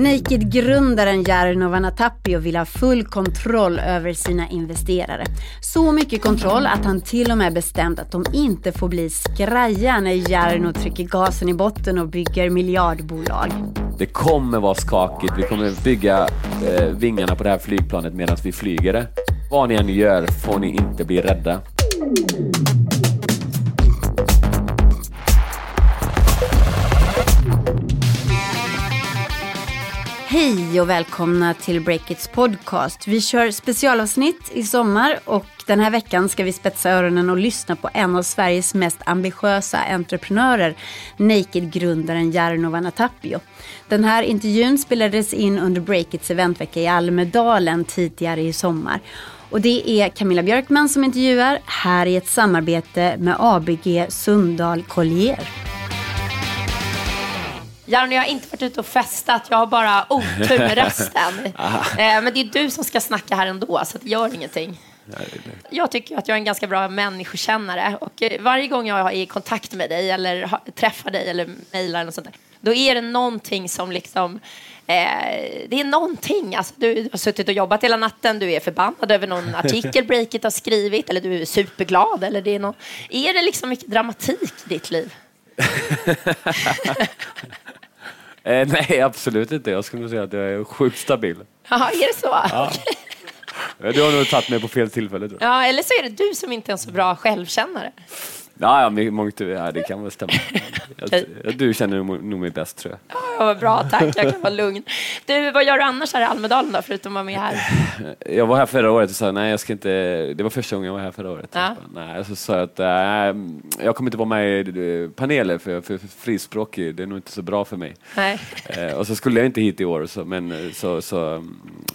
Naked-grundaren Jarno Vanatapio vill ha full kontroll över sina investerare. Så mycket kontroll att han till och med bestämt att de inte får bli skraja när Jarno trycker gasen i botten och bygger miljardbolag. Det kommer vara skakigt. Vi kommer bygga eh, vingarna på det här flygplanet medan vi flyger det. Vad ni än gör får ni inte bli rädda. Hej och välkomna till Breakits podcast. Vi kör specialavsnitt i sommar och den här veckan ska vi spetsa öronen och lyssna på en av Sveriges mest ambitiösa entreprenörer, Naked-grundaren Jarno Vanatapio. Den här intervjun spelades in under Breakits eventvecka i Almedalen tidigare i sommar. Och det är Camilla Björkman som intervjuar här i ett samarbete med ABG Sundahl Collier. Jarno, jag har inte varit ute och festat. Jag har bara otur med rösten. Eh, men det är du som ska snacka här ändå, så det gör ingenting. Jag tycker att jag är en ganska bra människokännare och eh, varje gång jag är i kontakt med dig eller träffar dig eller mejlar eller sånt där, då är det någonting som liksom eh, det är någonting. Alltså, du, du har suttit och jobbat hela natten, du är förbannad över någon artikel Breakit har skrivit eller du är superglad. Eller det är, någon, är det liksom mycket dramatik i ditt liv? Eh, nej, absolut inte. Jag skulle säga att jag är sjukt stabil. Ja, är det så? Ja. Du har nog tagit mig på fel tillfälle. Tror jag. Ja, eller så är det du som inte är en så bra självkännare. Ja, ja, mångt, ja det kan väl stämma. Jag, du känner nog mig bäst tror jag. Ja, vad bra, tack. Jag kan vara lugn. Du, vad gör du annars här i Almedalen då, förutom att vara med här? Jag var här förra året och sa nej, jag ska inte. Det var första gången jag var här förra året. Ja. Nej, så sa jag att äh, jag kommer inte vara med i panelen för, för, för frispråkig, det är nog inte så bra för mig. Nej. Eh, och så skulle jag inte hit i år, så, men så, så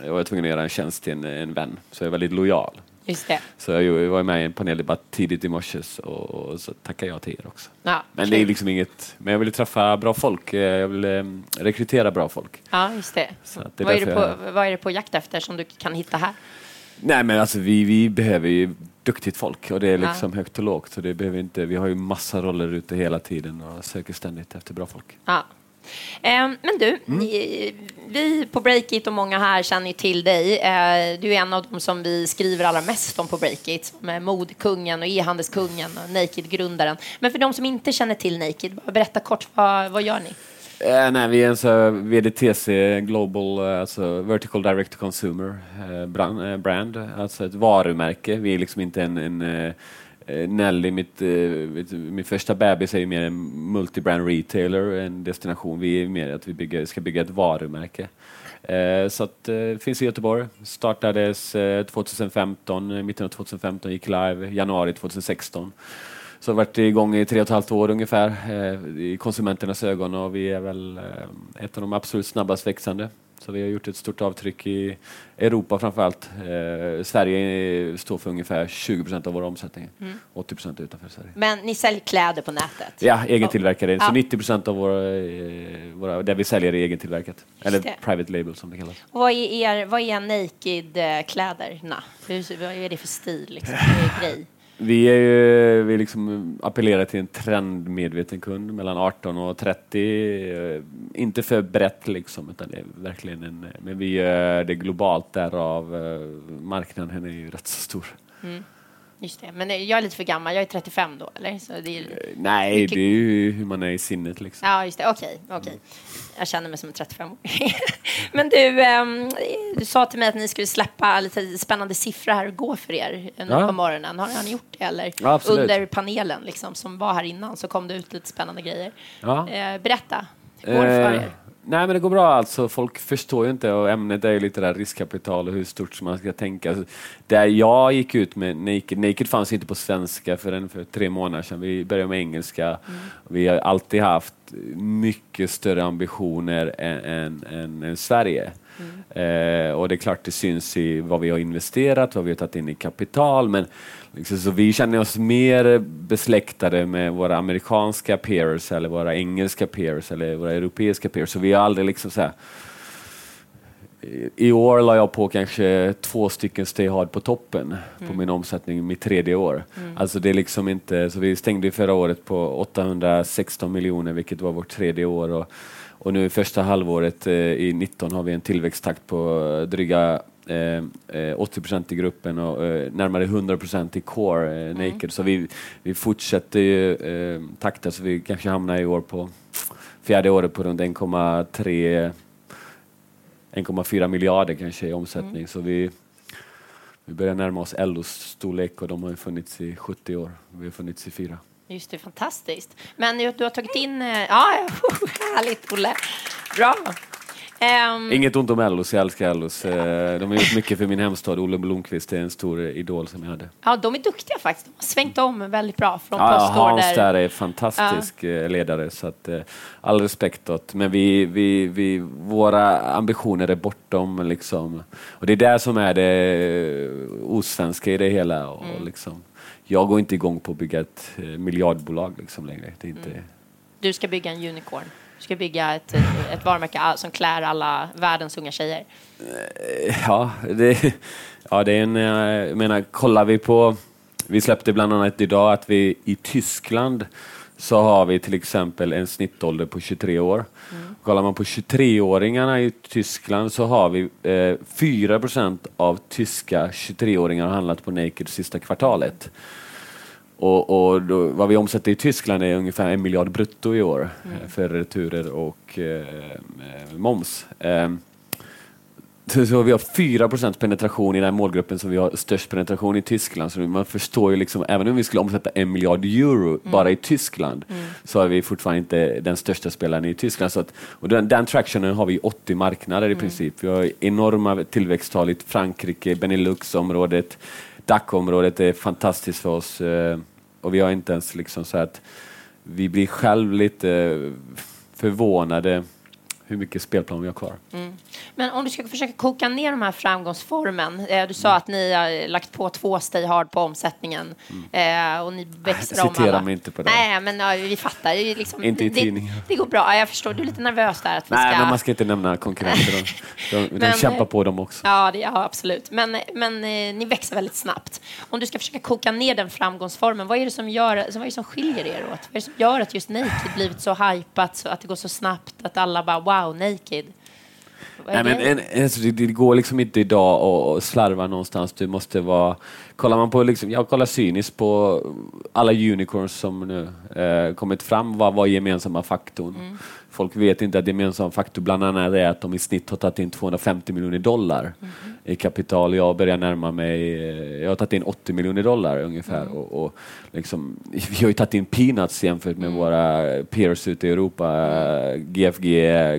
jag var tvungen att göra en tjänst till en, en vän, så jag är väldigt lojal. Just det. Så jag var med i en paneldebatt tidigt i morse och så tackar jag till er också. Ja, men det är liksom inget, men jag vill träffa bra folk, eh, jag vill eh, rekrytera bra folk. Ja, just det. det är vad, är det på, jag... vad är det på jakt efter som du kan hitta här? Nej men alltså vi, vi behöver ju duktigt folk och det är liksom ja. högt och lågt så det behöver inte, vi har ju massa roller ute hela tiden och söker ständigt efter bra folk. Ja. Ehm, men du, mm. vi på Breakit och många här känner ju till dig. Eh, du är en av dem som vi skriver allra mest om på Breakit, med modkungen och e-handelskungen och Naked-grundaren. Men för de som inte känner till Naked, berätta kort, vad, vad gör ni? Eh, nej, vi är en så VDTC Global, eh, alltså Vertical Direct to Consumer eh, brand, eh, brand, alltså ett varumärke. Vi är liksom inte en, en Eh, Eh, Nelly, mitt, eh, min första bebis, är ju mer en multibrand retailer, en destination. Vi är mer att vi bygger, ska bygga ett varumärke. Eh, så att det finns i Göteborg. Startades eh, 2015, mitten av 2015, gick live januari 2016. Så har varit igång i tre och ett halvt år ungefär i konsumenternas ögon och vi är väl ett av de absolut snabbast växande. Så vi har gjort ett stort avtryck i Europa framförallt. Eh, Sverige står för ungefär 20 procent av vår omsättning. Mm. 80 procent utanför Sverige. Men ni säljer kläder på nätet? Ja, egentillverkade. Ja. Så 90 procent av våra, eh, våra, det vi säljer är egentillverkat. Eller private label som det kallas. Och vad är, er, vad är Naked-kläderna? Vad är det för stil? Liksom? Vad är grej? Vi, är ju, vi liksom appellerar till en trendmedveten kund mellan 18 och 30. Eh, inte för brett liksom, utan det är verkligen en... Eh, men vi gör det globalt därav. Eh, marknaden är ju rätt så stor. Mm. Just det. Men jag är lite för gammal. Jag är 35 då, eller? Så det är... Eh, nej, mycket... det är ju hur man är i sinnet. Liksom. Ja, just det. Okej, okay. Okay. Jag känner mig som en 35-åring. Men du, um, du sa till mig att ni skulle släppa lite spännande siffror här och gå för er ja. på morgonen. Har, har ni gjort det? Eller ja, under panelen liksom, som var här innan så kom det ut lite spännande grejer. Ja. Uh, berätta. Hur går det för er? Nej men det går bra alltså. Folk förstår ju inte och ämnet är ju lite där riskkapital och hur stort man ska tänka. Alltså, där jag gick ut med Naked, Naked fanns inte på svenska förrän för tre månader sedan. Vi började med engelska. Mm. Vi har alltid haft mycket större ambitioner än, än, än, än Sverige. Mm. Eh, och det är klart det syns i vad vi har investerat, vad vi har tagit in i kapital. Men liksom, så vi känner oss mer besläktade med våra amerikanska peers eller våra engelska peers eller våra europeiska peers. Så vi har aldrig liksom så här, i år la jag på kanske två stycken Stay Hard på toppen mm. på min omsättning mitt tredje år. Mm. Alltså det är liksom inte, så vi stängde förra året på 816 miljoner vilket var vårt tredje år och, och nu första halvåret eh, i 19 har vi en tillväxttakt på dryga eh, 80 procent i gruppen och eh, närmare 100 procent i core eh, mm. naked. Mm. Så vi, vi fortsätter ju eh, takta så vi kanske hamnar i år på fjärde året på runt 1,3 1,4 miljarder kanske i omsättning. Mm. Så vi, vi börjar närma oss LOs storlek och de har funnits i 70 år. Vi har funnits i fyra. Just det, fantastiskt. Men du har tagit in... Eh, ja, härligt Olle. Bra. Um, Inget ont om Ellos, jag älskar Ellos. Eh, de har gjort mycket för min hemstad. Olle Blomqvist är en stor idol som jag hade. Ja, de är duktiga faktiskt. De har svängt om väldigt bra från ja, Hans där är fantastisk ja. Eh, ledare. Så att, eh, all respekt åt. Men vi, vi, vi, våra ambitioner är bortom liksom. Och det är det som är det osvenska i det hela. Och, mm. liksom, jag går inte igång på att bygga ett miljardbolag liksom längre. Det är inte... Mm. Du ska bygga en unicorn? ska bygga ett, ett varumärke som klär alla världens unga tjejer? Eh, ja, det, ja, det är en... Eh, jag menar, kollar vi på... Vi släppte bland annat idag att vi i Tyskland så har vi till exempel en snittålder på 23 år. Mm. Kollar man på 23-åringarna i Tyskland så har vi eh, 4 av tyska 23-åringar har handlat på Naked sista kvartalet. Och, och då, vad vi omsätter i Tyskland är ungefär en miljard brutto i år mm. Eh, för returer och eh, moms. Eh, så vi har 4% penetration i den målgruppen som vi har störst penetration i Tyskland. Så man förstår ju liksom, även om vi skulle omsätta en miljard euro mm. bara i Tyskland, mm. så är vi fortfarande inte den största spelaren i Tyskland. Så att, och den, den tractionen har vi i 80 marknader i mm. princip. Vi har enorma tillväxttal i Frankrike, Benelux-området, DAC-området är fantastiskt för oss. Eh, och vi har inte ens liksom så att vi blir själv lite förvånade hur mycket spelplan vi har kvar. Mm. Men om du ska försöka koka ner de här framgångsformen. Eh, du sa mm. att ni har lagt på två Stay Hard på omsättningen mm. eh, och ni växer om alla. mig inte på det. Nej, men ja, vi fattar. Liksom, inte i tidningen. Det, det, går bra. Ja, jag förstår. Du är lite nervös där. Att vi Nej, ska... men man ska inte nämna konkurrenter. De, de, men, de kämpar på dem också. Ja, det, ja absolut. Men, men eh, ni växer väldigt snabbt. Om du ska försöka koka ner den framgångsformen, vad är det som, gör, vad är det som skiljer er åt? Vad är det som gör att just Naked blivit så hypat, så att det går så snabbt, att alla bara wow, wow, naked. Nej, men en, alltså, det, det, går liksom inte idag att slarva någonstans. Du måste vara... Kollar man på, liksom, jag kollar cyniskt på alla unicorns som nu eh, kommit fram. Vad var gemensamma faktorn? Mm. Folk vet inte att gemensamma faktor bland annat är att de i snitt har tagit in 250 miljoner dollar mm. i kapital. Jag börjar närma mig, jag har tagit in 80 miljoner dollar ungefär. Mm. Och, och liksom, vi har ju tagit in peanuts jämfört med mm. våra peers ute i Europa. GFG,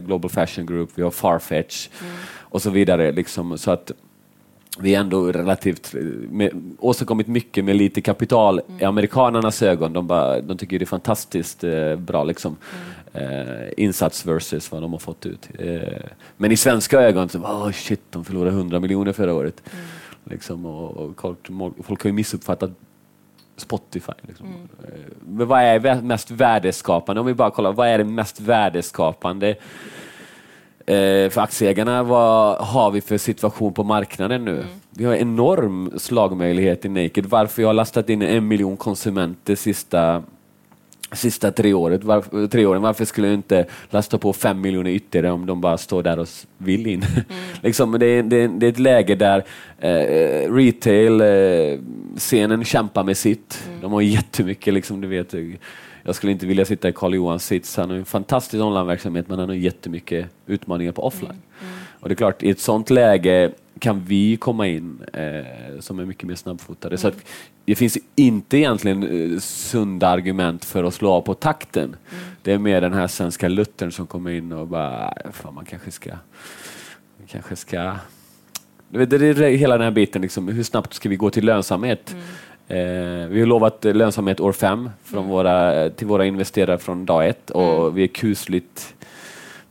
Global Fashion Group, vi har Farfetch mm. och så vidare. Liksom, så att vi är ändå relativt med, åstadkommit mycket med lite kapital mm. i amerikanernas ögon. De, bara, de tycker det är fantastiskt eh, bra liksom, mm. Eh, insats versus vad de har fått ut. Eh, men i svenska ögon så oh, shit, de förlorade 100 miljoner förra året. Mm. Liksom, och, och folk, har ju missuppfattat Spotify. Liksom. Mm. Eh, men vad är mest värdeskapande? Om vi bara kollar, vad är det mest värdeskapande Eh, för aktieägarna, vad har vi för situation på marknaden nu? Mm. Vi har enorm slagmöjlighet i Naked. Varför jag har lastat in en miljon konsumenter sista sista tre, året, var, tre åren. Varför skulle jag inte lasta på fem miljoner ytterligare om de bara står där och vill in? Mm. liksom, det, är, det, är, det, är, ett läge där eh, retail, eh, scenen kämpar med sitt. Mm. De har jättemycket, liksom, du vet, jag skulle inte vilja sitta i Karl Johans sits. Han har en fantastisk onlineverksamhet men han har jättemycket utmaningar på offline. Mm. Mm. Och det är klart, i ett sånt läge kan vi komma in eh, som är mycket mer snabbfotade. Mm. Så det finns inte egentligen eh, sunda argument för att slå av på takten. Mm. Det är mer den här svenska luttern som kommer in och bara, fan, man kanske ska, man kanske ska det är hela den här biten, liksom, hur snabbt ska vi gå till lönsamhet? Mm. Eh, vi har lovat lönsamhet år fem från mm. våra, till våra investerare från dag ett och mm. vi är kusligt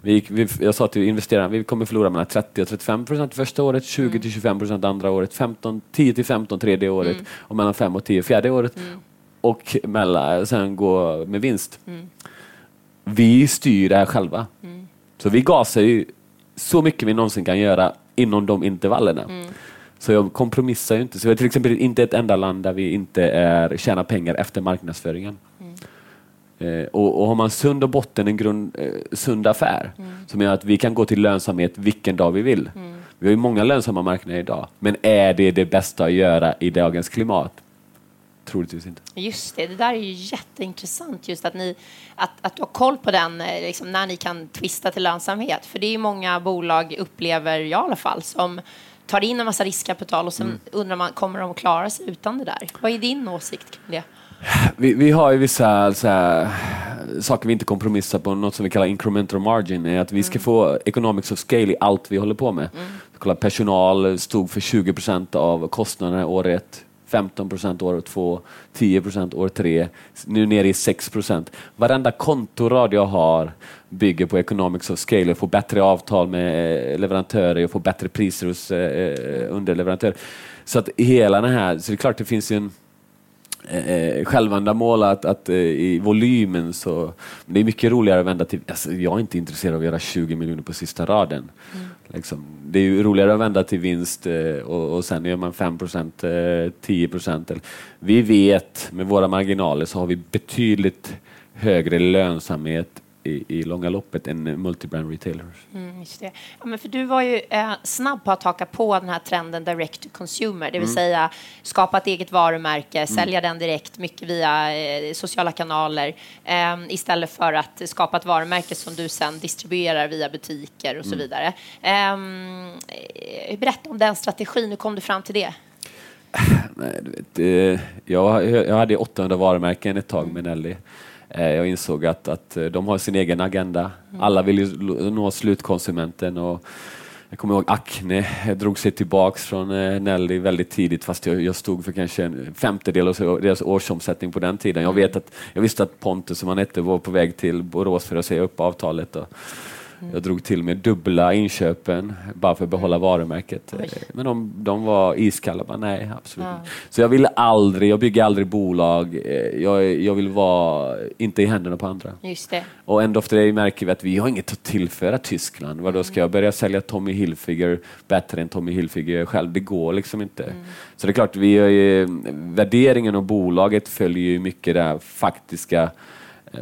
vi, vi, jag sa till investerarna vi kommer förlora mellan 30 och 35 procent första året, 20 mm. till 25 procent andra året, 15, 10 till 15 tredje året mm. och mellan 5 och 10 fjärde året. Mm. Och mellan, sen gå med vinst. Mm. Vi styr det här själva. Så vi gasar ju så mycket vi någonsin kan göra inom de intervallerna. Så jag kompromissar ju inte. Så vi är till exempel inte ett enda land där vi inte är, tjänar pengar efter marknadsföringen. Mm. Eh, och, och har man sund och botten en grund, eh, sund affär mm. som gör att vi kan gå till lönsamhet vilken dag vi vill. Mm. Vi har ju många lönsamma marknader idag, men är det det bästa att göra i dagens klimat? Troligtvis inte. Just det, det där är ju jätteintressant just att, ni, att, att du har koll på den eh, liksom, när ni kan twista till lönsamhet. För det är ju många bolag, upplever jag i alla fall, som tar in en massa riskkapital och sen mm. undrar man, kommer de att klara sig utan det där? Vad är din åsikt kring det? Vi, vi har ju vissa här, saker vi inte kompromissar på, något som vi kallar incremental margin, är att vi ska mm. få economics of scale i allt vi håller på med. Mm. Kolla, personal stod för 20 procent av kostnaderna år ett, 15 procent år två, 10 procent år tre, nu nere i 6 procent. Varenda kontorad jag har bygger på economics of scale, jag får bättre avtal med eh, leverantörer, jag får bättre priser hos eh, eh, underleverantörer. Så att hela den här, så det är klart det finns ju en eh, självändamål att, att eh, i volymen så... Det är mycket roligare att vända till... Alltså, jag är inte intresserad av att göra 20 miljoner på sista raden. Mm. Liksom, det är ju roligare att vända till vinst eh, och, och sen gör man 5 procent, eh, 10 procent. Vi vet med våra marginaler så har vi betydligt högre lönsamhet i, i långa loppet än multibrand retailers. Mm, just det. Ja, men för du var ju eh, snabb på att haka på den här trenden direct to consumer, det vill mm. säga skapa ett eget varumärke, mm. sälja den direkt, mycket via eh, sociala kanaler, eh, istället för att skapa ett varumärke som du sen distribuerar via butiker och så mm. vidare. Ehm, eh, berätta om den strategin, hur kom du fram till det? Nej, vet, jag, jag hade 800 varumärken ett tag med Nelly. Eh, jag insåg att, att eh, de har sin egen agenda. Alla vill ju nå slutkonsumenten. Och jag kommer ihåg Acne jag drog sig tillbaks från eh, Nelly väldigt tidigt fast jag, jag stod för kanske en femtedel av deras årsomsättning på den tiden. Jag, vet att, jag visste att Pontus, som han hette, var på väg till Borås för att säga upp avtalet. Och, jag drog till med dubbla inköpen bara för att behålla varumärket. Oj. Men de, de var iskalla. Bara, nej, absolut ja. Så jag vill aldrig, jag bygger aldrig bolag. Jag, jag vill vara, inte i händerna på andra. Just det. Och ändå efter det märker vi att vi har inget att tillföra Tyskland. Vadå, ska jag börja sälja Tommy Hilfiger bättre än Tommy Hilfiger själv? Det går liksom inte. Mm. Så det är klart, vi, värderingen av bolaget följer ju mycket det faktiska Eh,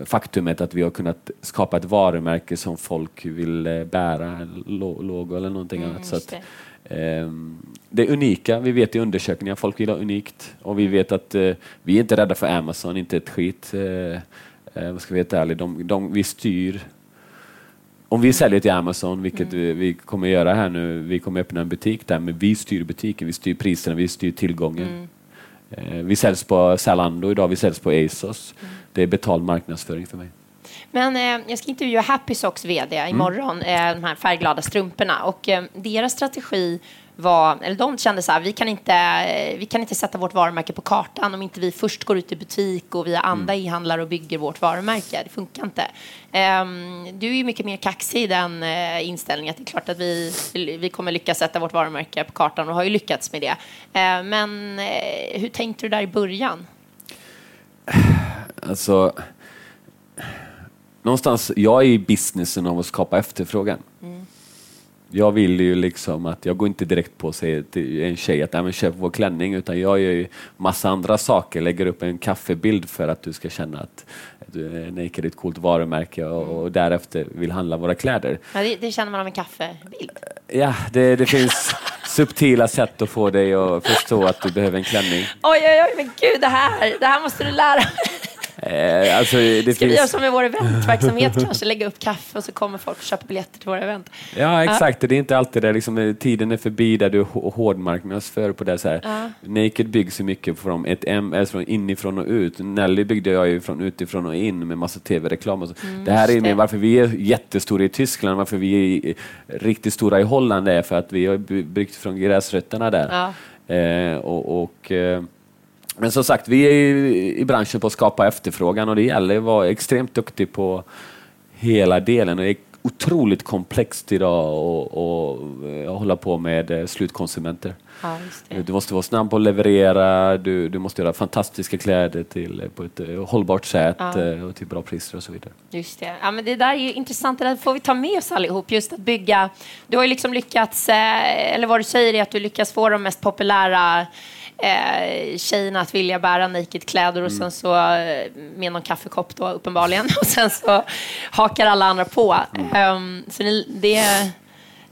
faktumet att vi har kunnat skapa ett varumärke som folk vill eh, bära, logo eller någonting mm, annat. Så att, eh, det är unika, vi vet i undersökningar, folk vill ha unikt och vi vet att eh, vi är inte rädda för Amazon, inte ett skit. Eh, eh, ska vi vara ärliga, de, de, vi styr om vi säljer till Amazon, vilket mm. vi kommer göra här nu, vi kommer öppna en butik där, men vi styr butiken, vi styr priserna, vi styr tillgången. Mm. Vi säljs på Zalando idag, vi säljs på ASOS. Mm det är betald marknadsföring för mig. Men eh, jag ska intervjua Happy Socks VD mm. imorgon, mm. de här färgglada strumporna. Och eh, deras strategi var, eller de kände så här, vi kan, inte, vi kan inte sätta vårt varumärke på kartan om inte vi först går ut i butik och via andra mm. e-handlare och bygger vårt varumärke. Det funkar inte. Um, du är ju mycket mer kaxig i den uh, inställningen. Det är klart att vi, vi kommer lyckas sätta vårt varumärke på kartan och har ju lyckats med det. Uh, men uh, hur tänkte du där i början? Alltså, någonstans, jag är i businessen av att skapa efterfrågan. Mm. Jag vill ju liksom att, jag går inte direkt på och säger till en tjej att men köp vår klänning, utan jag gör ju massa andra saker, lägger upp en kaffebild för att du ska känna att du är Naked är ett coolt varumärke och, och därefter vill handla våra kläder. Ja, det, det känner man av en kaffebild? Ja, det, det finns subtila sätt att få dig att förstå att du behöver en klänning. Oj, oj, oj, men gud, det här, det här måste du lära mig. Eh, alltså, det Ska finns... vi göra som med vår eventverksamhet kanske, lägga upp kaffe och så kommer folk och köper biljetter till våra event. Ja, exakt. Ja. Det är inte alltid det. Liksom, tiden är förbi där du hårdmarknadsför på det. Så här. Ja. Naked byggs ju mycket från, ett M, alltså från inifrån och ut. Nelly byggde jag ju från utifrån och in med massa tv-reklam. Och så. Mm, det här är med varför vi är jättestora i Tyskland, varför vi är riktigt stora i Holland är för att vi har byggt från gräsrötterna där. Ja. Eh, och, och eh, men som sagt, vi är i branschen på att skapa efterfrågan och det gäller att vara extremt duktig på hela delen. Och otroligt komplext idag att hålla på med eh, slutkonsumenter. Ja, du måste vara snabb på att leverera, du, du måste göra fantastiska kläder till, eh, på ett eh, hållbart sätt ja. och till bra priser och så vidare. Just det. Ja, men det där är ju intressant, det där får vi ta med oss allihop, just att bygga. Du har ju liksom lyckats, eller vad du säger är att du lyckas få de mest populära eh, tjejerna att vilja bära naked-kläder och mm. sen så eh, med någon kaffekopp då uppenbarligen och sen så hakar alla andra på. Mm. Um, så det,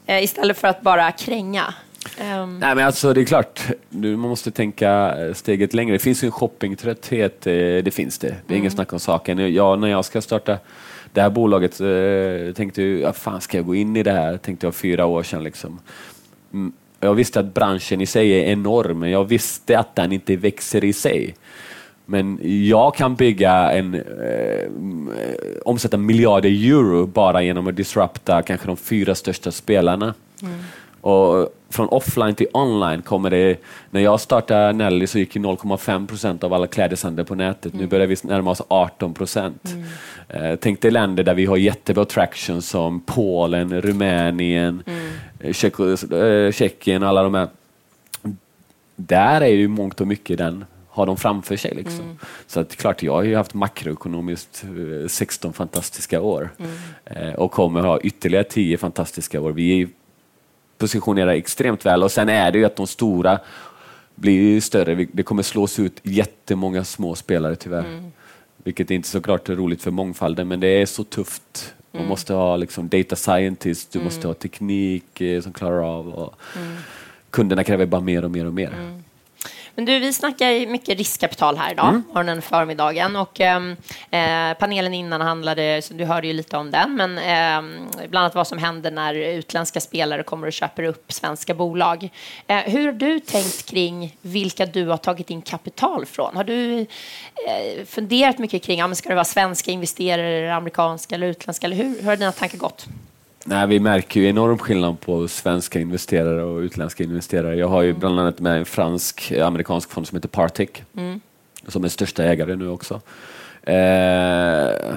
uh, istället för att bara kränga. Um. Nej, men alltså, det är klart, man måste tänka eh, steget längre. Det finns ju en shoppingtrötthet, det finns det. Det är mm. ingen snack om saken. Jag, när jag ska starta det här bolaget eh, tänkte jag, ja, fan ska jag gå in i det här? Tänkte jag fyra år sedan. Liksom. Mm, jag visste att branschen i sig är enorm, jag visste att den inte växer i sig. Men jag kan bygga en, eh, omsätta miljarder euro bara genom att disrupta kanske de fyra största spelarna. Mm. Och från offline till online kommer det, när jag startade Nelly så gick 0,5 procent av alla klädeshandel på nätet. Mm. Nu börjar vi närma oss 18 procent. Mm. Eh, tänk dig länder där vi har jättebra traction som Polen, Rumänien, mm. Eh, Tjeckien, alla de här. Där är ju mångt och mycket den har de framför sig. Liksom. Mm. Så att klart, jag har ju haft makroekonomiskt 16 eh, fantastiska år mm. och kommer ha ytterligare 10 fantastiska år. Vi positionerar extremt väl och sen är det ju att de stora blir större. Det kommer slås ut jättemånga små spelare tyvärr. Mm. Vilket är inte såklart är roligt för mångfalden, men det är så tufft. Man mm. måste ha liksom data scientist, du mm. måste ha teknik eh, som klarar av. Och mm. Kunderna kräver bara mer och mer och mer. Men du, vi snackar mycket riskkapital här idag, mm. morgonen förmiddagen. Och ehm, eh, panelen innan handlade, så du hörde ju lite om den, men eh, bland annat vad som händer när utländska spelare kommer och köper upp svenska bolag. Eh, hur har du tänkt kring vilka du har tagit in kapital från? Har du eh, funderat mycket kring, ja, men ska det vara svenska investerare, amerikanska eller utländska, eller hur, hur har dina tankar gått? Nej, vi märker ju enorm skillnad på svenska investerare och utländska investerare. Jag har ju bland annat med en fransk amerikansk fond som heter Partec mm. som är största ägare nu också. Eh,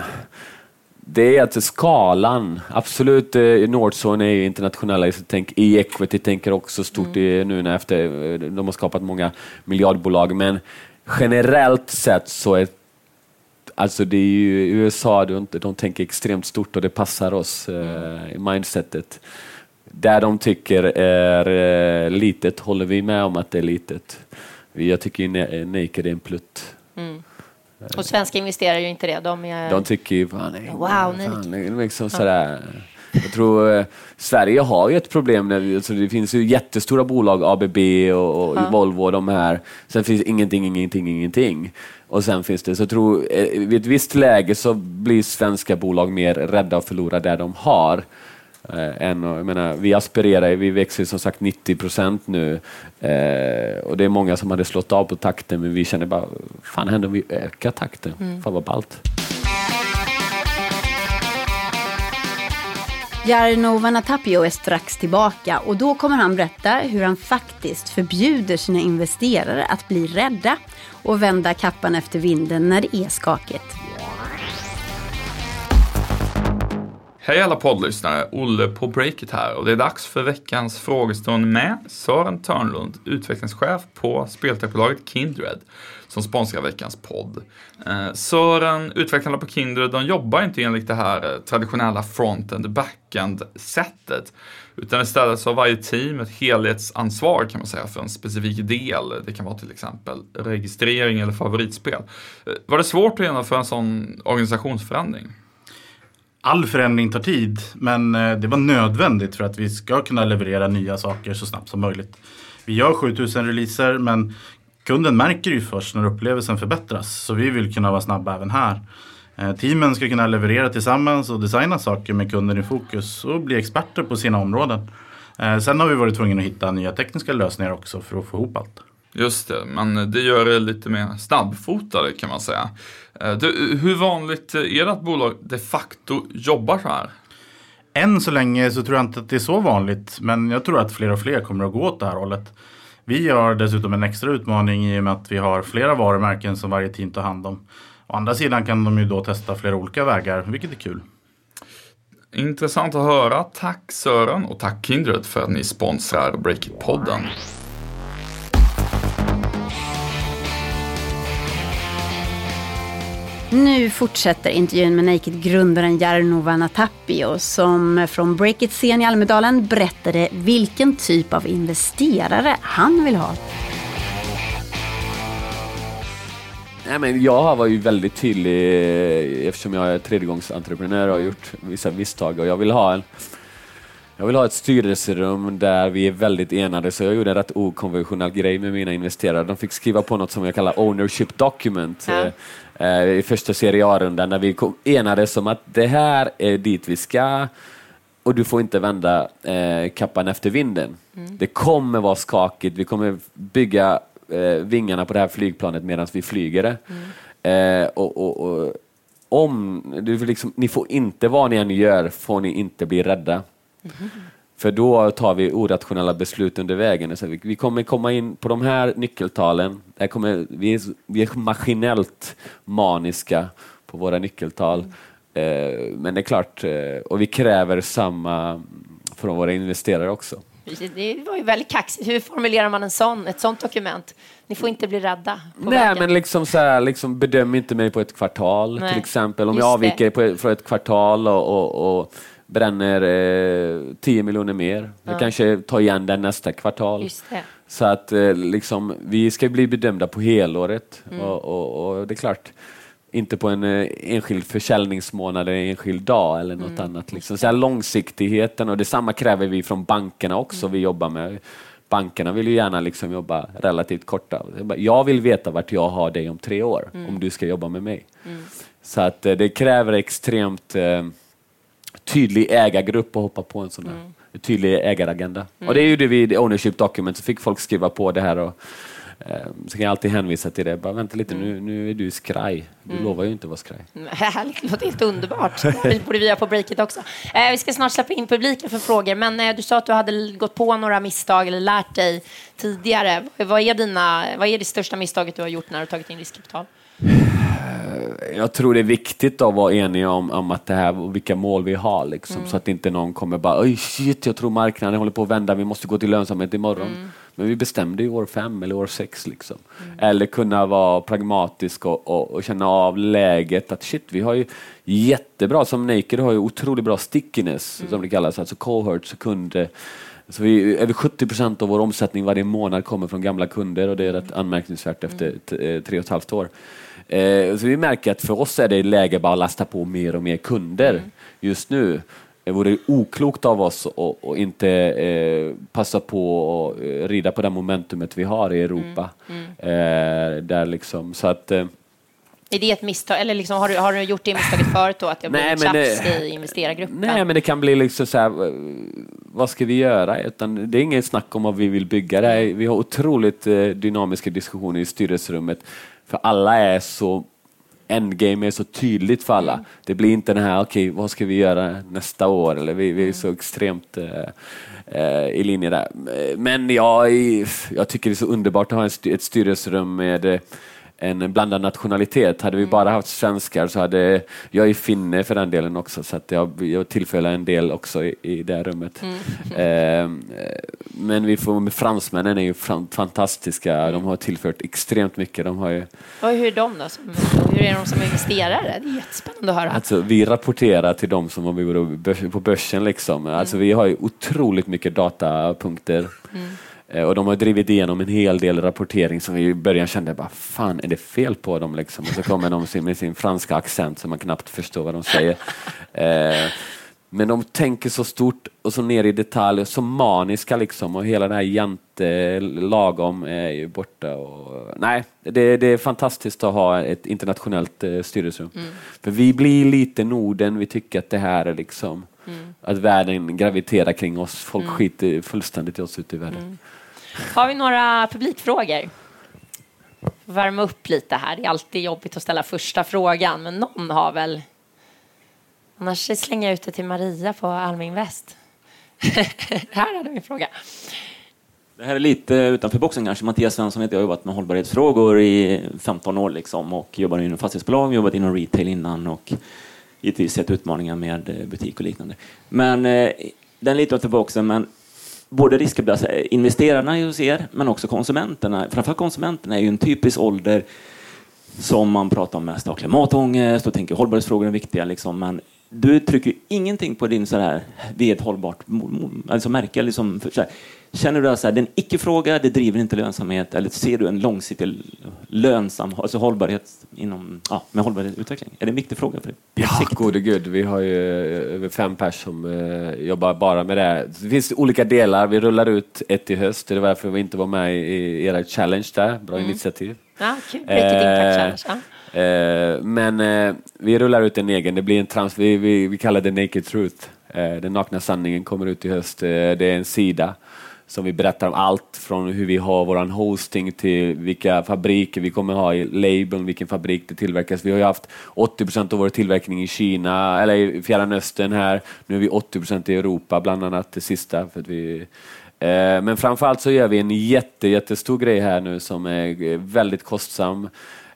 det är att skalan, absolut, eh, Northzone är ju internationella, tänk, e-equity tänker också stort mm. nu när efter, de har skapat många miljardbolag, men generellt sett så är Alltså det är ju USA, de, tänker extremt stort och det passar oss eh, i mindsetet. Där de tycker är eh, litet håller vi med om att det är litet. Jag tycker ju Naked är en plutt. Mm. Och svenska investerare ju inte det. De, är... de tycker ju, fan, nej, wow, nej. liksom sådär. Jag tror eh, Sverige har ju ett problem. Där, alltså det finns ju jättestora bolag, ABB och, och ja. Volvo och de här. Sen finns ingenting, ingenting, ingenting. Och sen finns det, så jag tror, eh, vid ett visst läge så blir svenska bolag mer rädda att förlora det de har. Eh, än, jag menar, vi aspirerar, vi växer som sagt 90 procent nu eh, och det är många som hade slått av på takten men vi känner bara, fan händer om vi ökar takten? Mm. Fan vad ballt. Jarno Vanatapio är strax tillbaka och då kommer han berätta hur han faktiskt förbjuder sina investerare att bli rädda och vända kappan efter vinden när det är skakigt. Hej alla poddlyssnare, Olle på Breakit här och det är dags för veckans frågestund med Sören Törnlund, utvecklingschef på speltechbolaget Kindred som sponsrar veckans podd. Eh, Sören, utvecklarna på Kindred, de jobbar inte enligt det här eh, traditionella front-end back-end-sättet. Utan istället så har varje team ett helhetsansvar kan man säga för en specifik del. Det kan vara till exempel registrering eller favoritspel. Eh, var det svårt att genomföra en sån organisationsförändring? All förändring tar tid, men eh, det var nödvändigt för att vi ska kunna leverera nya saker så snabbt som möjligt. Vi gör 7000 releaser, men kunden märker ju först när upplevelsen förbättras. Så vi vill kunna vara snabba även här. Eh, teamen ska kunna leverera tillsammans och designa saker med kunden i fokus och bli experter på sina områden. Eh, sen har vi varit tvungna att hitta nya tekniska lösningar också för att få ihop allt. Just det, men det gör det lite mer snabbfotade kan man säga. Eh, du, hur vanligt är det att bolag de facto jobbar så här? Än så länge så tror jag inte att det är så vanligt, men jag tror att fler och fler kommer att gå åt det här hållet. Vi gör dessutom en extra utmaning i och med att vi har flera varumärken som varje team tar hand om. Å andra sidan kan de ju då testa flera olika vägar, vilket är kul. Intressant att höra. Tack Sören och tack Kindred för att ni sponsrar Breakit-podden. Nu fortsätter intervjun med Naked-grundaren Jarno Vanatapio som från Breakit-scen i Almedalen berättade vilken typ av investerare han vill ha. Nej, men jag var ju väldigt tydlig eh, eftersom jag är tredjegångsentreprenör och har gjort vissa misstag och jag vill ha en jag vill ha ett styrelserum där vi är väldigt enade, så jag gjorde en rätt okonventionell grej med mina investerare. De fick skriva på något som jag kallar ownership document ja. Eh, i första serie A-rundan, när vi enades om att det här är dit vi ska och du får inte vända eh, kappan efter vinden. Mm. Det kommer vara skakigt, vi kommer bygga eh, vingarna på det här flygplanet medan vi flyger det. Mm. Eh, och, och, och, om, du liksom, ni får inte, vad ni än gör, får ni inte bli rädda. Mm. För då tar vi orationella beslut under vägen. Så vi, vi kommer komma in på de här nyckeltalen. Där kommer, vi, är, vi är maskinellt maniska på våra nyckeltal. Mm. Eh, men det är klart, eh, och vi kräver samma från våra investerare också. Det var ju väldigt kaxigt. Hur formulerar man en sån, ett sånt dokument? Ni får inte bli rädda. Nej, vägen. men liksom så här, liksom bedöm inte mig på ett kvartal Nej, till exempel. Om jag avviker på, från ett kvartal och, och, och bränner eh, 10 miljoner mer. Ja. Vi kanske tar igen den nästa kvartal. Så att eh, liksom, vi ska bli bedömda på helåret. Mm. Och, och, och, det är klart, inte på en eh, enskild försäljningsmånad eller en enskild dag eller något mm. annat. Liksom. Så här, långsiktigheten och detsamma kräver vi från bankerna också. Mm. Vi jobbar med bankerna vill ju gärna liksom jobba relativt korta. Jag vill veta vart jag har dig om tre år, mm. om du ska jobba med mig. Mm. Så att eh, det kräver extremt eh, tydlig ägargrupp att hoppa på en sån här mm. tydlig ägaragenda. Mm. Och det är ju det vi, ownership document, så fick folk skriva på det här och eh, så kan jag alltid hänvisa till det. Bara, vänta lite, mm. nu, nu är du skraj. Du mm. lovar ju inte att vara skraj. Härligt, det låter helt underbart. Det borde vi göra på breaket också. Eh, vi ska snart släppa in publiken för frågor, men eh, du sa att du hade gått på några misstag eller lärt dig tidigare. Vad är, dina, vad är det största misstaget du har gjort när du tagit in riskkapital? Jag tror det är viktigt att vara eniga om, om att det här, vilka mål vi har, liksom, mm. så att inte någon kommer bara Oj, shit, jag tror marknaden håller på att vända, vi måste gå till lönsamhet imorgon. Mm. Men vi bestämde ju år fem eller år sex. Liksom. Mm. Eller kunna vara pragmatisk och, och, och, känna av läget, att shit, vi har ju jättebra, som Naked har ju otroligt bra stickiness, mm. som det kallas, alltså cohorts kunder. Så vi, över 70 procent av vår omsättning varje månad kommer från gamla kunder och det är rätt anmärkningsvärt efter mm. tre och ett halvt år. Eh, så vi märker att för oss är det läge bara att lasta på mer och mer kunder mm. just nu. Det vore oklokt av oss att inte eh, passa på att eh, rida på det momentumet vi har i Europa. Mm. Mm. Eh, där liksom, så att, eh, är det ett misstag, eller liksom, har, du, har du gjort det misstaget förut då, att det har blivit tjafs i investerargruppen? Nej, men det kan bli liksom så här, vad ska vi göra? Utan det är inget snack om vad vi vill bygga. Det vi har otroligt eh, dynamiska diskussioner i styrelserummet för alla är så endgame är så tydligt för alla. Mm. Det blir inte den här, okej, okay, vad ska vi göra nästa år? Eller vi, vi är så extremt eh, eh, i linje där. Men jag, jag tycker det är så underbart att ha ett styrelserum med eh, en blandad nationalitet. Hade vi mm. bara haft svenskar så hade, jag är finne för den delen också, så att jag, jag tillfäller en del också i, i det rummet. Mm. Eh, men vi får, fransmännen är ju fantastiska, mm. de har tillfört extremt mycket. De har ju... Och hur är de då? hur är de som investerare? Det är jättespännande att höra. Alltså, vi rapporterar till dem som har på börsen. Liksom. Alltså, mm. Vi har ju otroligt mycket datapunkter. Mm. Eh, och de har drivit igenom en hel del rapportering som vi i början kände, bara, fan är det fel på dem? Liksom? Och så kommer de med sin franska accent så man knappt förstår vad de säger. Eh, men de tänker så stort och så ner i detalj, så maniska liksom och hela det här jante lagom är ju borta. Och, nej, det, det är fantastiskt att ha ett internationellt eh, styrelserum. Mm. För vi blir lite Norden, vi tycker att det här är liksom mm. att världen graviterar kring oss. Folk mm. skiter fullständigt i oss ute i världen. Har vi några publikfrågor? Värma upp lite här. Det är alltid jobbigt att ställa första frågan, men någon har väl... Annars slänger jag ut det till Maria på Alminvest. här hade vi en fråga. Det här är lite utanför boxen kanske. Mattias Svensson heter jag, har jobbat med hållbarhetsfrågor i 15 år liksom och jobbar inom fastighetsbolag, jobbat inom retail innan och givetvis sett utmaningar med butik och liknande. Men eh, den lite utanför boxen, men både riskabla investerarna hos er, men också konsumenterna. Framförallt konsumenterna är ju en typisk ålder som man pratar om mest av klimatångest och tänker hållbarhetsfrågor är viktiga. Liksom, men du trycker ingenting på din så här ett hållbart alltså märke. Liksom, här, känner du att det är en icke-fråga, det driver inte lönsamhet, eller ser du en långsiktig lönsam alltså hållbarhet inom, ja, med hållbarhetsutveckling? Är det en viktig fråga för dig? Ja, gode gud. Vi har ju över fem pers som uh, jobbar bara med det. Det finns olika delar. Vi rullar ut ett i höst. Det är därför vi inte var med i era challenge där. Bra mm. initiativ. Ja, kul. Break Impact Challenge. Eh, men eh, vi rullar ut en egen, det blir en trans, vi, vi, vi kallar det Naked Truth. Eh, den nakna sanningen kommer ut i höst. det är en sida som vi berättar om allt från hur vi har vår hosting till vilka fabriker vi kommer ha i labeln, vilken fabrik det tillverkas. Vi har ju haft 80 procent av vår tillverkning i Kina, eller i Fjärran Östern här. Nu är vi 80 procent i Europa, bland annat det sista. För att vi, eh, men framförallt så gör vi en jätte, jättestor grej här nu som är väldigt kostsam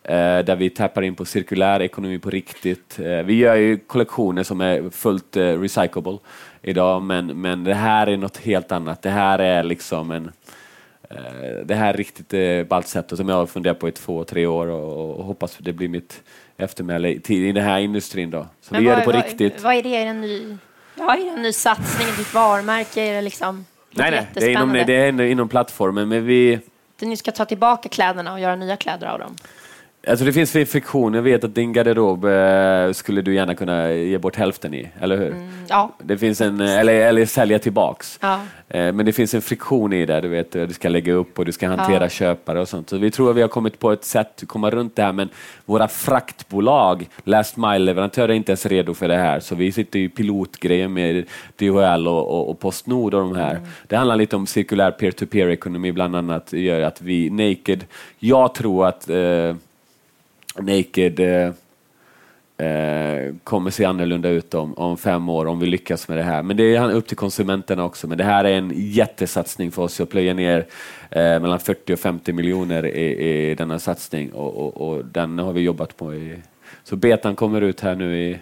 där vi tappar in på cirkulär ekonomi på riktigt. Eh, vi gör ju kollektioner som är fullt eh, recyclable idag, men, men det här är något helt annat. Det här är liksom en eh, det här är riktigt eh, ballt sätt som jag har funderat på i två, tre år och, och hoppas att det blir mitt eftermäle i, den här industrin. Då. Så men vi gör det på vad, riktigt. Vad är det? Är det en ny, vad är en ny satsning, ditt varumärke? Är det liksom nej, nej, det är, inom, det är inom plattformen. Men vi... Ni ska ta tillbaka kläderna och göra nya kläder av dem? Alltså det finns friktion. Jag vet att din garderob eh, skulle du gärna kunna ge bort hälften i, eller hur? Mm, ja. Det finns en, eller, eller sälja tillbaks. Ja. Eh, men det finns en friktion i det. Du vet, du ska lägga upp och du ska hantera ja. köpare och sånt. Så vi tror att vi har kommit på ett sätt att komma runt det här. Men våra fraktbolag, Last Mile-leverantörer, är inte ens redo för det här. Så vi sitter i pilotgrejer med DHL och, och, och Postnord och de här. Mm. Det handlar lite om cirkulär peer-to-peer-ekonomi bland annat. gör att vi, Naked, jag tror att eh, Naked eh, eh, kommer se annorlunda ut om, om fem år om vi lyckas med det här. Men det är upp till konsumenterna också. Men det här är en jättesatsning för oss. Jag plöjer ner eh, mellan 40 och 50 miljoner i, i denna satsning och, och, och, den har vi jobbat på. I, så betan kommer ut här nu i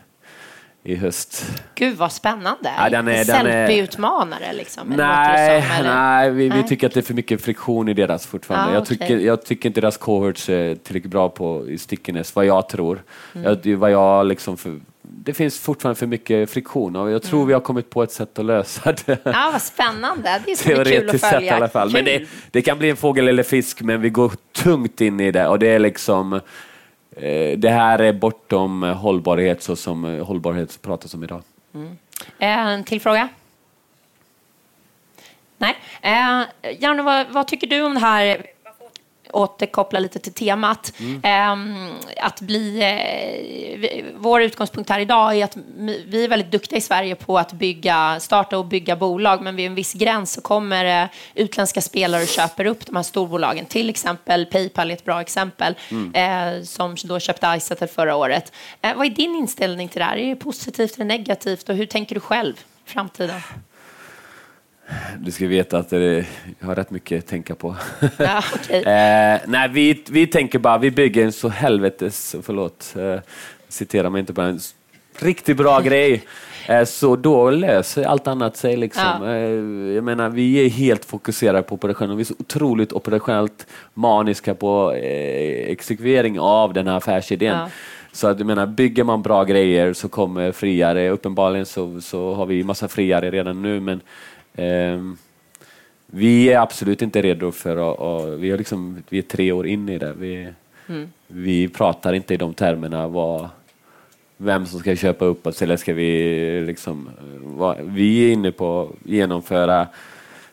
i höst. Gud vad spännande! Ja, den är, Selfie-utmanare liksom? Nej, som, nej, vi, nej, vi, tycker att det är för mycket friktion i deras fortfarande. Ah, jag, tycker, okay. jag tycker inte deras cohorts är tillräckligt bra på i stickiness, vad jag tror. Mm. Jag, vad jag liksom för, det finns fortfarande för mycket friktion och jag tror mm. vi har kommit på ett sätt att lösa det. Ja, vad spännande. Det är så kul att följa. Sätt, i alla fall. Men det, det, kan bli en fågel eller fisk, men vi går tungt in i det och det är liksom Eh, det här är bortom eh, hållbarhet så som eh, hållbarhet pratas om idag. Mm. En till fråga? Nej. Eh, Janne, vad, vad, tycker du om det här återkoppla lite till temat. Mm. Att bli, eh, vår utgångspunkt här idag är att vi är väldigt duktiga i Sverige på att bygga, starta och bygga bolag, men vid en viss gräns så kommer eh, utländska spelare och köper upp de här storbolagen. Till exempel Paypal är ett bra exempel, mm. Eh, som då köpte Izettle förra året. Vad är din inställning till det här? Är det positivt eller negativt och hur tänker du själv framtiden? Du ska veta att det, jag har rätt mycket att tänka på. Ja, okay. eh, nej, vi, vi tänker bara, vi bygger en så helvetes, förlåt, eh, citera mig inte på en riktigt bra grej. Eh, så då löser allt annat sig. Liksom. Ja. Eh, jag menar, vi är helt fokuserade på operationen. Vi är så otroligt operationellt maniska på eh, exekvering av den här affärsidén. Ja. Så att, jag menar, bygger man bra grejer så kommer friare. Uppenbarligen så, så har vi massa friare redan nu, men vi är absolut inte redo för att... Vi, är liksom, vi är tre år in i det. Vi, mm. vi pratar inte i de termerna. Vad, vem som ska köpa upp oss eller ska vi liksom... Vad, vi är inne på att genomföra,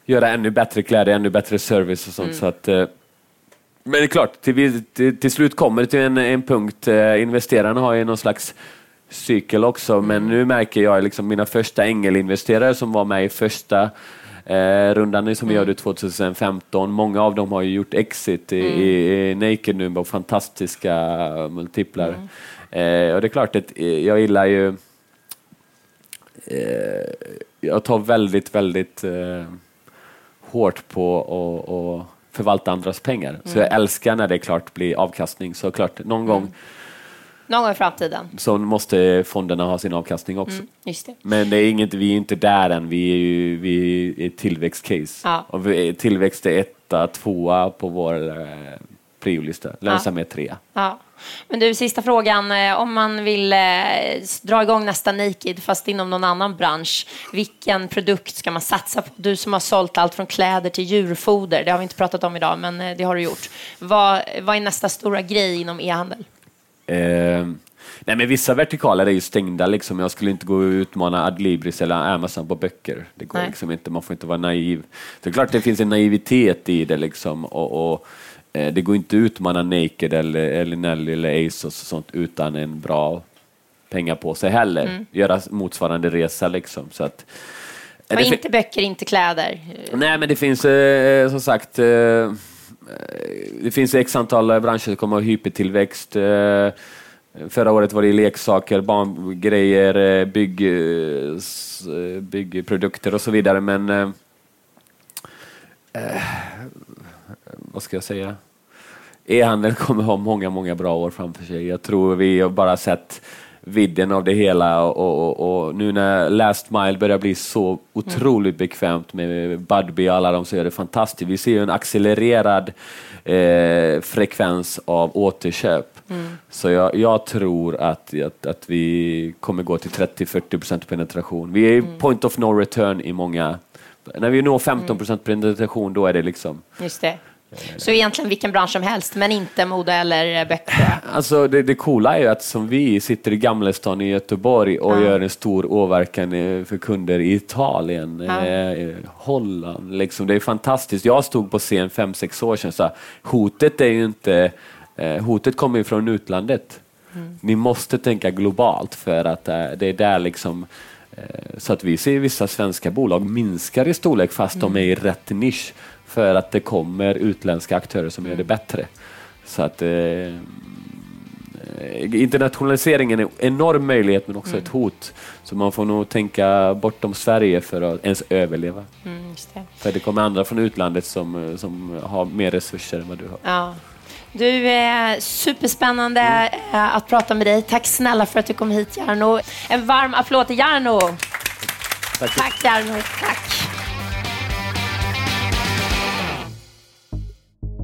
göra ännu bättre kläder, ännu bättre service och sånt. Mm. Så att, eh, men det är klart, till, till, till slut kommer det till en, en punkt. Eh, investerarna har ju någon slags cykel också, mm. men nu märker jag liksom mina första ängelinvesterare som var med i första eh, rundan som vi mm. gjorde 2015. Många av dem har ju gjort exit i, mm. i, i Naked nu med fantastiska multiplar. Mm. Eh, och det är klart att eh, jag gillar ju eh, jag tar väldigt, väldigt eh, hårt på att förvalta andras pengar. Så jag mm. älskar när det klart blir avkastning. Så klart, någon gång Någon gång i framtiden. Så måste fonderna ha sin avkastning också. Mm, just det. Men det är inget, vi är inte där än, vi är ju vi är tillväxtcase. Ja. Och tillväxt är etta, tvåa på vår eh, priolista, lönsamhet trea. Ja. Men du, sista frågan. eh, Om man vill eh, dra igång nästa Naked, fast inom någon annan bransch, vilken produkt ska man satsa på? Du som har sålt allt från kläder till djurfoder, det har vi inte pratat om idag, men eh, det har du gjort. Vad, vad är nästa stora grej inom e-handel? Eh, nej men vissa vertikaler är ju stängda liksom. Jag skulle inte gå och utmana Adlibris eller Amazon på böcker. Det går Nej. liksom inte, man får inte vara naiv. Det är klart det finns en naivitet i det liksom. Och, och eh, det går inte att utmana Naked eller, eller Nelly eller Asos och sånt utan en bra pengar på sig heller. Mm. Göra motsvarande resa liksom. Så att, Och det fi- inte böcker, inte kläder. Nej, men det finns eh, som sagt eh, eh, Eh, det finns x antal eh, branscher som kommer att ha hypertillväxt. Eh, förra året var det leksaker, barngrejer, bygg, byggprodukter och så vidare. Men eh, eh, vad ska jag säga? E-handeln kommer ha många, många bra år framför sig. Jag tror vi har bara sett vidden av det hela och, och, och nu när Last Mile börjar bli så otroligt bekvämt med Budbee och alla de så är det fantastiskt. Vi ser ju en accelererad eh, frekvens av återköp. Så jag, jag tror att, att, att vi kommer gå till 30-40% penetration. Vi är i point of no return i många... När vi når 15% penetration då är det liksom Just det. Så egentligen vilken bransch som helst, men inte mode eller böcker. Alltså det, det coola är ju att som vi sitter i Gamlestan i Göteborg och Ja. gör en stor åverkan eh, för kunder i Italien, Ja. eh, Holland. Liksom. Det är fantastiskt. Jag stod på scen fem, sex år sedan. Så hotet är ju inte... Eh, hotet kommer ju från utlandet. Mm. Ni måste tänka globalt för att eh, det är där liksom eh, så att vi ser vissa svenska bolag minskar i storlek fast de är i rätt nisch för att det kommer utländska aktörer som gör det bättre. Så att eh, eh, internationaliseringen är en enorm möjlighet men också ett hot. Så man får nog tänka bortom Sverige för att ens överleva. Mm, det. För det kommer andra från utlandet som, eh, som har mer resurser än vad du har. Ja. Du, är superspännande eh, att prata med dig. Tack snälla för att du kom hit, Jarno. En varm applåd till Jarno. Tack. Tack, Jarno. Tack.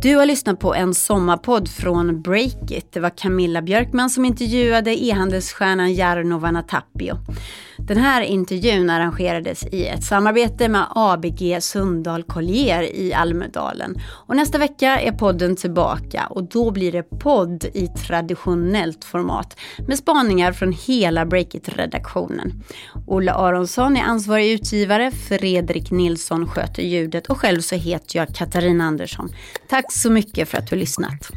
Du har lyssnat på en sommarpodd från Breakit. Det var Camilla Björkman som intervjuade e-handelsstjärnan Jarno Vanatapio. Den här intervjun arrangerades i ett samarbete med ABG Sundahl Collier i Almedalen. Och nästa vecka är podden tillbaka och då blir det podd i traditionellt format med spaningar från hela Breakit-redaktionen. Olle Aronsson är ansvarig utgivare, Fredrik Nilsson sköter ljudet och själv så heter jag Katarina Andersson. Tack så mycket för att du har lyssnat.